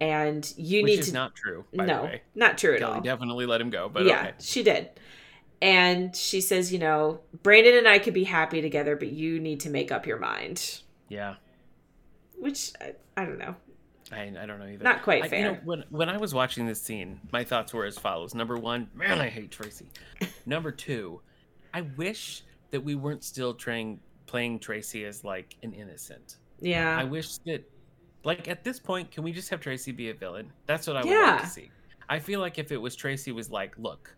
And you Which need is to. not true. By no, the way, not true at Kelly all. definitely let him go. But yeah, okay. she did. And she says, You know, Brandon and I could be happy together, but you need to make up your mind. Yeah. Which, I, I don't know. I, I don't know either. Not quite I- you know, when when I was watching this scene, my thoughts were as follows: Number one, man, I hate Tracy. [LAUGHS] Number two, I wish that we weren't still trying playing Tracy as like an innocent. Yeah. I wish that, like at this point, can we just have Tracy be a villain? That's what I would like to see. I feel like if it was Tracy was like, look,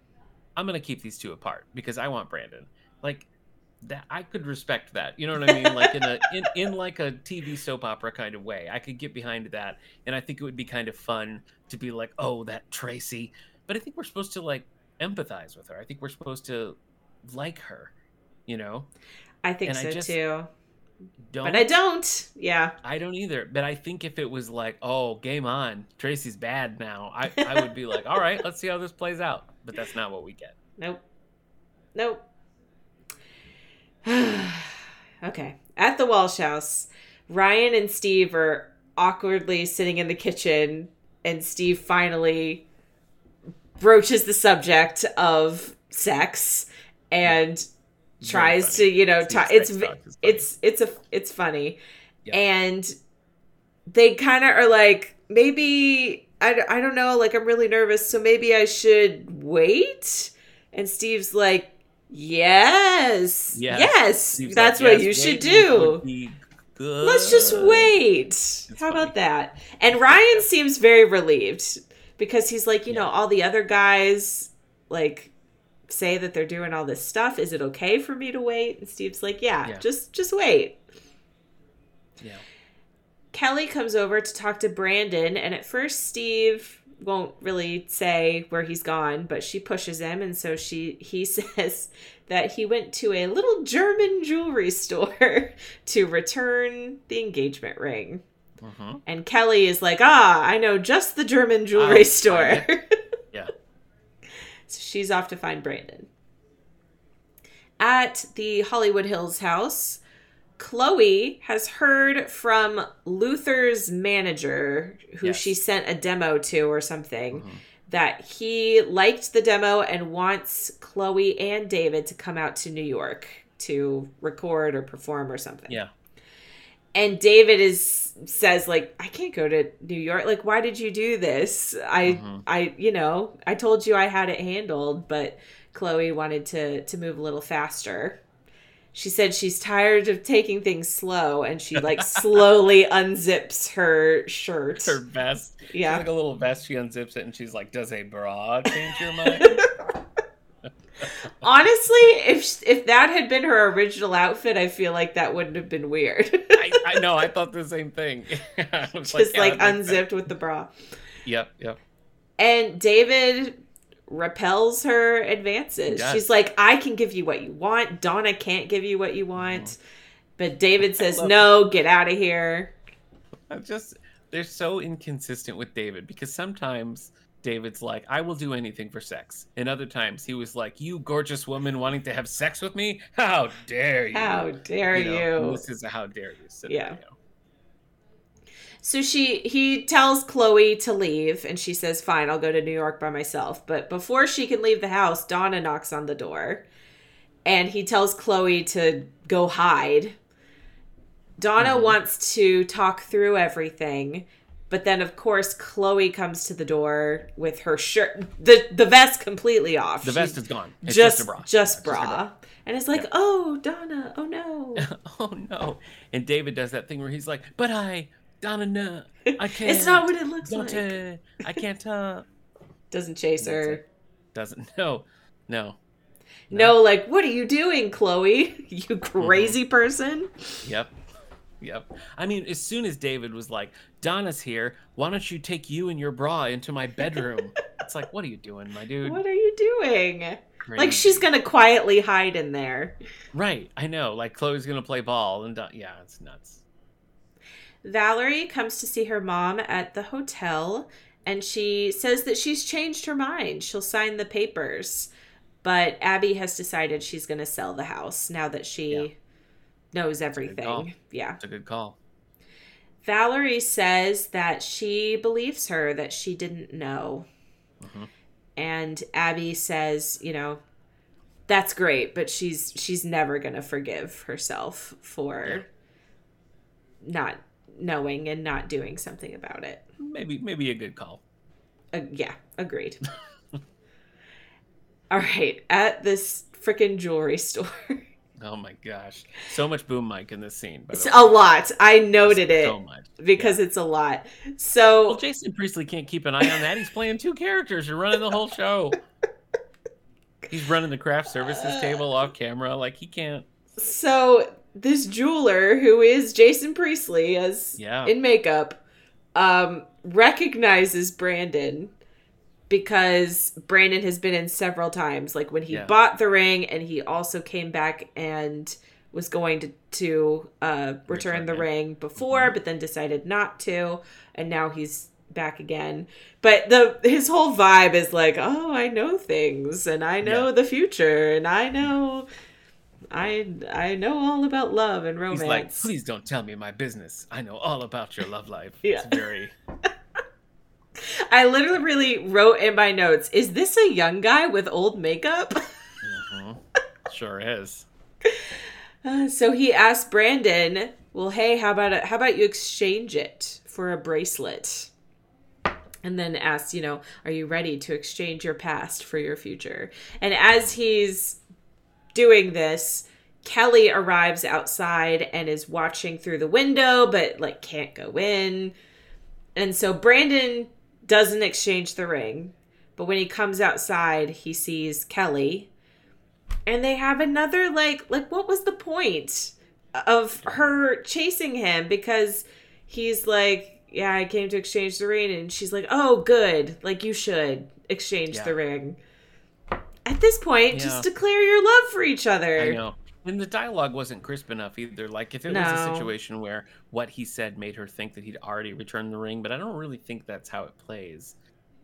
I'm gonna keep these two apart because I want Brandon. Like that, I could respect that. You know what I mean? Like in a in, in like a TV soap opera kind of way. I could get behind that, and I think it would be kind of fun to be like, oh, that Tracy. But I think we're supposed to like empathize with her. I think we're supposed to like her. You know, I think and I so just too. don't But I don't. Yeah. I don't either. But I think if it was like, oh, game on, Tracy's bad now, I, I would be like, all right, let's see how this plays out. But that's not what we get. [LAUGHS] Nope. Nope. [SIGHS] okay. At the Walsh house, Ryan and Steve are awkwardly sitting in the kitchen, and Steve finally broaches the subject of sex and tries funny. to you know t- it's sex v- talk is funny. it's it's a it's funny Yeah. and they kind of are like maybe I, I don't know like i'm really nervous so maybe i should wait and steve's like yes Yes. yes, that's like, what "Yes, you should do would be good." let's just wait how funny. about that and ryan seems very relieved because he's like you know all the other guys like say that they're doing all this stuff is it okay for me to wait and steve's like yeah. Yeah. just just wait Yeah. Kelly comes over to talk to Brandon, and at first Steve won't really say where he's gone, but she pushes him, and so she he [LAUGHS] says that he went to a little German jewelry store [LAUGHS] to return the engagement ring. Mhm. And Kelly is like, "Ah, I know just the German jewelry store." [LAUGHS] Yeah. So she's off to find Brandon. At the Hollywood Hills house, Chloe has heard from Luther's manager, who Yes. she sent a demo to or something, that he liked the demo and wants Chloe and David to come out to New York to record or perform or something Yeah. and David is says like I can't go to New York like why did you do this I Mhm. I you know I told you I had it handled but Chloe wanted to to move a little faster she said she's tired of taking things slow and she like slowly [LAUGHS] unzips her shirt Her vest. Yeah like a little vest. She unzips it and she's like, "Does a bra change your mind?" [LAUGHS] honestly if if that had been her original outfit I feel like that wouldn't have been weird I, I know. I thought the same thing. [LAUGHS] Just yeah, like that sense. unzipped with the bra Yep. Yep. And David repels her advances. Yes. She's like, I can give you what you want. Donna can't give you what you want. But David [LAUGHS] says, No, get out of here. I just they're so inconsistent with David because sometimes David's like, I will do anything for sex. And other times he was like, You gorgeous woman wanting to have sex with me? How dare you? How dare you? know, This is a how dare you scenario. So she he tells Chloe to leave and she says, Fine, I'll go to New York by myself. But before she can leave the house, Donna knocks on the door and he tells Chloe to go hide. Donna Mhm. wants to talk through everything, but then of course Chloe comes to the door with her shirt the the vest completely off. The She's vest is gone. It's just just, a bra. just bra. a And it's like, Yeah. "Oh, Donna. Oh no." [LAUGHS] oh no. And David does that thing where he's like, But I Donna no, I can't [LAUGHS] it's not what it looks don't like. I can't uh Doesn't chase her. doesn't [LAUGHS] no. No. No, like, what are you doing, Chloe? [LAUGHS] You Mm-hmm. crazy person? Yep. Yep. I mean, as soon as David was like, Donna's here, why don't you take you and your bra into my bedroom? it's like, what are you doing, my dude? What are you doing? Like, she's gonna quietly hide in there. Right, I know. Like, Chloe's gonna play ball, and Don- yeah, it's nuts. Valerie comes to see her mom at the hotel, and she says that she's changed her mind. She'll sign the papers. But Abby has decided she's gonna sell the house now that she Yeah. knows everything. Yeah. It's a good call. Valerie says that she believes her that she didn't know. Mhm. And Abby says, you know, that's great, but she's she's never going to forgive herself for not knowing and not doing something about it. Maybe, maybe a good call. Uh, yeah, agreed. [LAUGHS] All right, at this freaking jewelry [LAUGHS] store. Oh my gosh, so much boom mic in this scene. It's a lot. I noted it So much. because it's a lot. So Well, Jason Priestley can't keep an eye on that. He's playing two characters. You're running the whole show. [LAUGHS] He's running the craft services table off camera. Like he can't. So this jeweler, who is Jason Priestley as Yeah. in makeup, um, recognizes Brandon because Brandon has been in several times. Like when he Yeah. bought the ring, and he also came back and was going to to uh, return Return the it. ring before, but then decided not to, and now he's back again. But the his whole vibe is like, oh, I know things, and I know Yeah. the future, and I know. I I know all about love and romance. He's like, please don't tell me my business. I know all about your love life. [LAUGHS] Yeah. It's very. [LAUGHS] I literally really wrote in my notes, is this a young guy with old makeup? [LAUGHS] Mhm. Sure is. Uh, so he asked Brandon, "Well, hey, how about it, how about you exchange it for a bracelet?" And then asked, you know, "Are you ready to exchange your past for your future?" And as he's doing this, Kelly arrives outside and is watching through the window but like can't go in. And so Brandon doesn't exchange the ring, but when he comes outside, he sees Kelly. And they have another like like what was the point of her chasing him? Because he's like yeah i came to exchange the ring. And she's like oh good. Like you should exchange Yeah. the ring at this point Yeah. just declare your love for each other I know. And the dialogue wasn't crisp enough either. Like if it was a situation where what he said made her think that he'd already returned the ring, but I don't really think that's how it plays.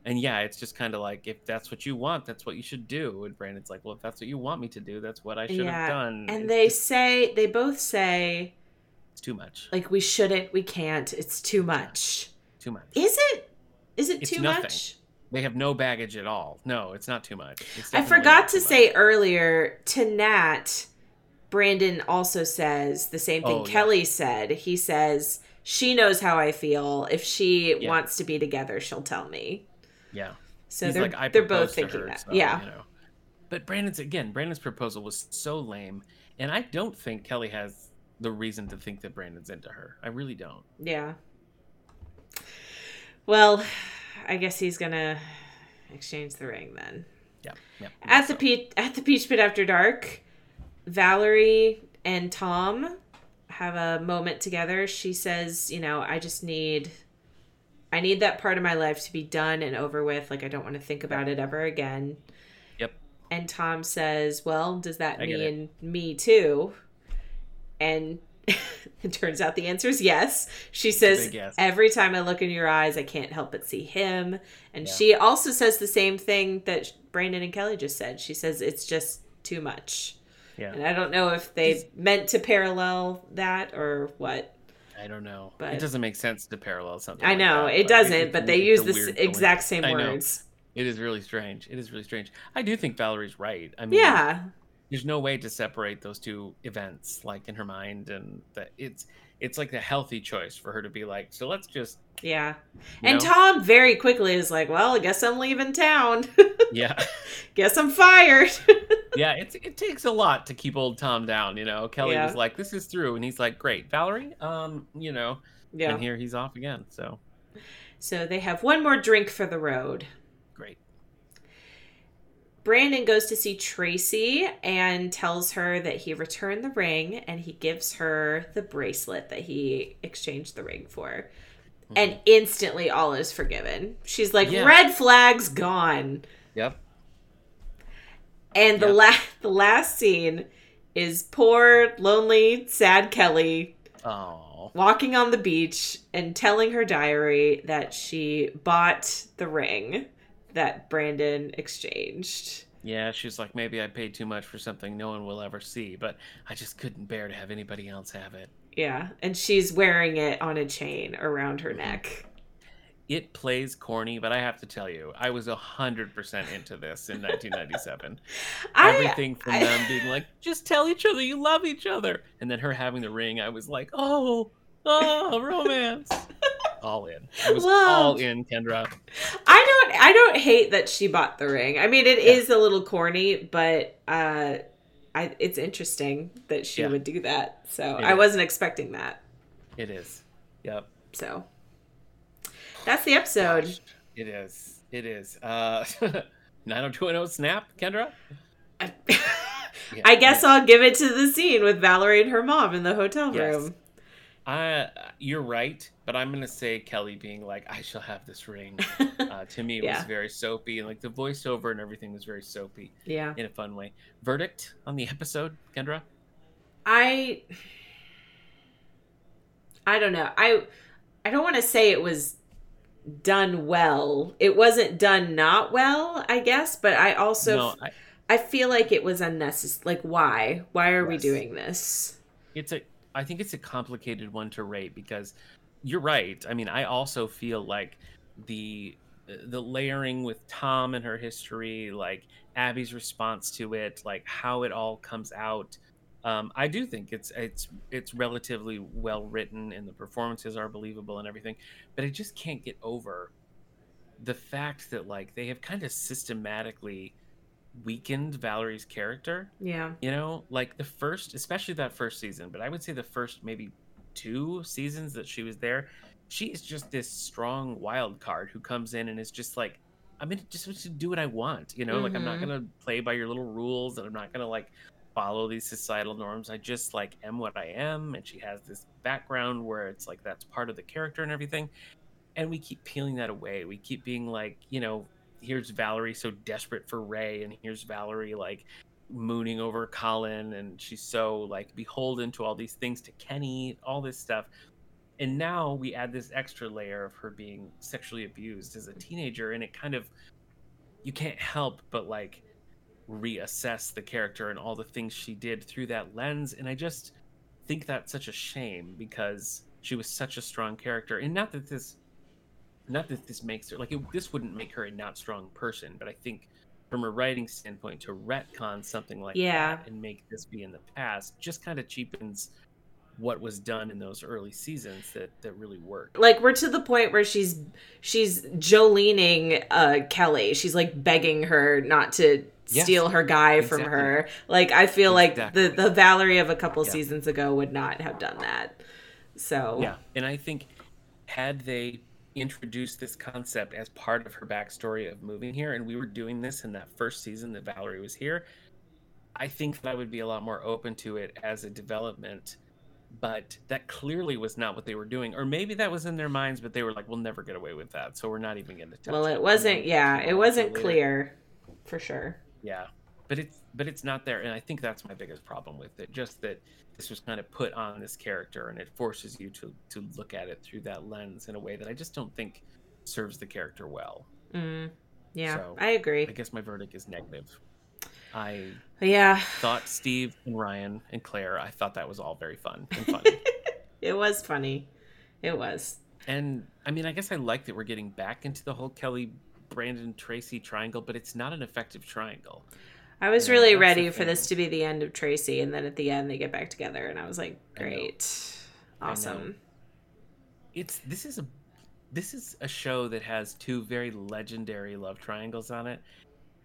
And yeah, it's just kind of like if that's what you want, that's what you should do. And Brandon's like, well, if that's what you want me to do, that's what I should Yeah, have done. and It's they just- say they both say it's too much. like we shouldn't we can't it's too much Too much. is it is it It's too nothing. much They have no baggage at all. No, it's not too much. I forgot to too say earlier to Nat, Brandon also says the same thing Oh, yeah. Kelly said. He says, She knows how I feel. If she Yeah. wants to be together, she'll tell me. Yeah. So He's they're, like, they're both thinking her, that. so, yeah. You know. But Brandon's again, Brandon's proposal was so lame, and I don't think Kelly has the reason to think that Brandon's into her. I really don't. Yeah. Well, I guess he's gonna exchange the ring then. Yeah. Yeah. At the peach at the Peach Pit after dark, Valerie and Tom have a moment together. She says, "You know, I just need, I need that part of my life to be done and over with. Like I don't want to think about it ever again." Yep. And Tom says, "Well, does that I mean me too?" And [LAUGHS] it turns out the answer is yes. She says, yes. "Every time I look in your eyes, I can't help but see him." And Yeah. she also says the same thing that Brandon and Kelly just said. She says it's just too much. Yeah. And I don't know if they meant to parallel that or what. I don't know. But- it doesn't make sense to parallel something. I like know that, it but doesn't, but they use the exact same I know. words. It is really strange. It is really strange. I do think Valerie's right. I mean, Yeah. There's no way to separate those two events, like in her mind, and that it's it's like a healthy choice for her to be like, so let's just Yeah. And know? Tom very quickly is like, well, I guess I'm leaving town. [LAUGHS] yeah. guess I'm fired. [LAUGHS] yeah, it's, it takes a lot to keep old Tom down. You know, Kelly Yeah. was like, "This is through," and he's like, "Great, Valerie." Um, you know, yeah. and here he's off again. So So they have one more drink for the road. Brandon goes to see Tracy and tells her that he returned the ring and he gives her the bracelet that he exchanged the ring for. And hmm. instantly all is forgiven. She's like, Yeah. red flags gone. Yep. And the Yep. last the last scene is poor, lonely, sad Kelly Oh, walking on the beach and telling her diary that she bought the ring that Brandon exchanged. yeah. She's like, maybe I paid too much for something no one will ever see, but I just couldn't bear to have anybody else have it. Yeah, and she's wearing it on a chain around Mm-hmm. her neck. It plays corny, but I have to tell you, I was hundred percent into this in 1997. [LAUGHS] I, Everything from I- them being like, [LAUGHS] just tell each other you love each other, and then her having the ring, I was like, oh, oh, [LAUGHS] romance. All in. I was all in, Kendra. I don't I don't hate that she bought the ring. I mean, it is Yeah. a little corny, but uh I it's interesting that she Yeah. would do that. So It I is. wasn't expecting that. It is. Yep. So that's the episode. Gosh, it is. It is. Uh, [LAUGHS] 90210 snap, Kendra. I, Yeah, [LAUGHS] I guess. I'll give it to the scene with Valerie and her mom in the hotel Yes. room. Uh, you're right, but I'm gonna say Kelly being like, "I shall have this ring." [LAUGHS] Uh, to me, it Yeah. was very soapy, and like the voiceover and everything was very soapy yeah. in a fun way. Verdict on the episode, Kendra? I I don't know. I I don't want to say it was done well. It wasn't done not well, I guess, but I also no, I, I feel like it was unnecessary. Like why? Why are we doing this? it's a. I think it's a complicated one to rate because you're right. I mean, I also feel like the the layering with Tom and her history, like Abby's response to it, like how it all comes out. Um, I do think it's it's it's relatively well written and the performances are believable and everything, but I just can't get over the fact that like they have kind of systematically weakened Valerie's character. Yeah. You know, like the first, especially that first season, but I would say the first maybe two seasons that she was there, she is just this strong wild card who comes in and is just like, I'm gonna just do what I want. You know, mm-hmm. like I'm not Mm-hmm. gonna play by your little rules and I'm not gonna like follow these societal norms. I just like am what I am. And she has this background where it's like that's part of the character and everything. And we keep peeling that away. We keep being like, you know, here's Valerie so desperate for Ray, and here's Valerie like mooning over Colin, and she's so like beholden to all these things to Kenny, all this stuff. And now we add this extra layer of her being sexually abused as a teenager, and it kind of you can't help but like reassess the character and all the things she did through that lens. And I just think that's such a shame because she was such a strong character. And not that this not that this makes her like it, this wouldn't make her a not strong person, but I think from a writing standpoint to retcon something like Yeah. that and make this be in the past just kind of cheapens what was done in those early seasons that that really worked. Like we're to the point where she's she's Jolening uh Kelly. She's like begging her not to Yes. steal her guy from her. Like I feel like the the Valerie of a couple Yeah. seasons ago would not have done that. So Yeah, and I think had they introduced this concept as part of her backstory of moving here, and we were doing this in that first season that Valerie was here, I think that I would be a lot more open to it as a development. But that clearly was not what they were doing, or maybe that was in their minds, but they were like, "We'll never get away with that," so we're not even going to touch. well it." wasn't yeah, it wasn't clear for sure. Yeah, but it's but it's not there, and I think that's my biggest problem with it. Just that this was kind of put on this character, and it forces you to to look at it through that lens in a way that I just don't think serves the character well. Mm, yeah, So, I agree. I guess my verdict is negative. I yeah, thought Steve and Ryan and Claire, I thought that was all very fun and [LAUGHS] funny. it was funny. It was. and I mean, I guess I like that we're getting back into the whole Kelly, Brandon, Tracy triangle, but it's not an effective triangle. I was Yeah, really ready for this to be the end of Tracy, and then at the end they get back together, and I was like, great, awesome. it's this is a this is a show that has two very legendary love triangles on it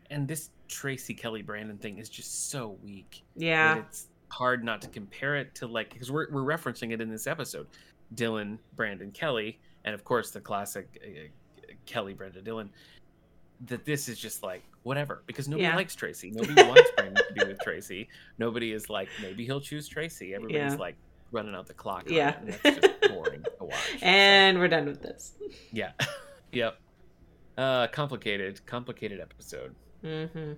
and this tracy kelly brandon thing is just so weak Yeah, it's hard not to compare it to like because we're, we're referencing it in this episode dylan brandon kelly and of course the classic uh, kelly Brenda dylan that this is just like whatever because nobody Yeah. likes tracy nobody [LAUGHS] wants brandon to be with tracy nobody is like maybe he'll choose tracy everybody's Yeah. like running out the clock Yeah. and that's just [LAUGHS] boring to watch So- and we're done with this. yeah. [LAUGHS] yep. Uh, complicated, complicated episode. hmm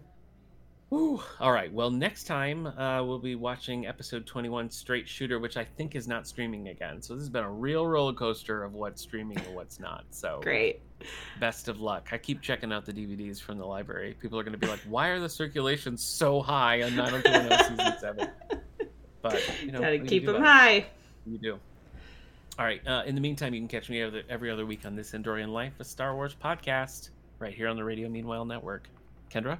Whew. All right. Well, next time uh, we'll be watching episode 21, Straight Shooter, which I think is not streaming again. So this has been a real roller coaster of what's streaming and what's not. So Great. best of luck. I keep checking out the DVDs from the library. People are going to be like, "Why are the circulations so high on 90210 season seven? [LAUGHS] But you know, Gotta keep them high. You do. All right. Uh, in the meantime, you can catch me every other week on This Endorian Life, a Star Wars podcast, right here on the Radio Meanwhile Network. Kendra?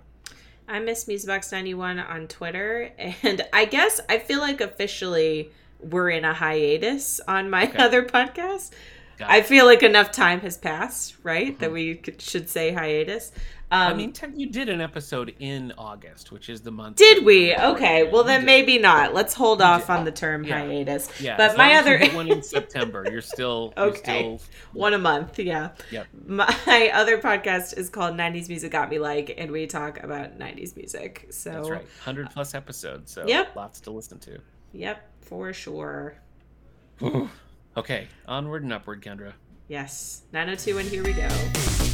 I miss Musebox91 on Twitter, and I guess I feel like officially we're in a hiatus on my Okay. other podcast. I feel like enough time has passed, right? That mm-hmm. we should say hiatus. Um, I mean, Ted, you did an episode in August, which is the month. did we? Okay, well then maybe not. Let's hold off on the term Yeah. hiatus. Yeah, but as my long as you other one in September. You're still you're Okay. Still, one a month, yeah. Yep. My [LAUGHS] other podcast is called 90s Music Got Me Like, and we talk about 90s music. So, That's right. Hundred plus episodes, so Yep. lots to listen to. yep, for sure. Okay, onward and upward, Kendra. Yes, 902, and here we go.